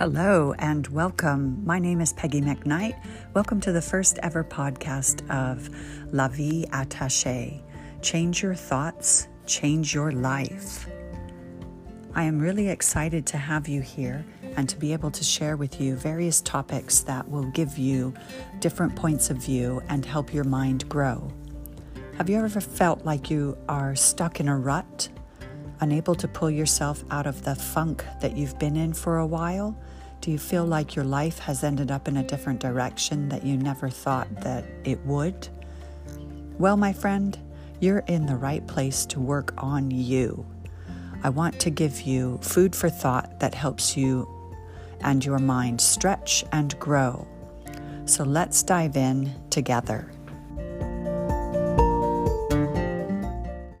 Hello and welcome. My name is Peggy McKnight. Welcome to the first ever podcast of La Vie Attachée. Change your thoughts, change your life. I am really excited to have you here and to be able to share with you various topics that will give you different points of view and help your mind grow. Have you ever felt like you are stuck in a rut? Unable to pull yourself out of the funk that you've been in for a while? Do you feel like your life has ended up in a different direction that you never thought that it would? Well, my friend, you're in the right place to work on you. I want to give you food for thought that helps you and your mind stretch and grow. So let's dive in together.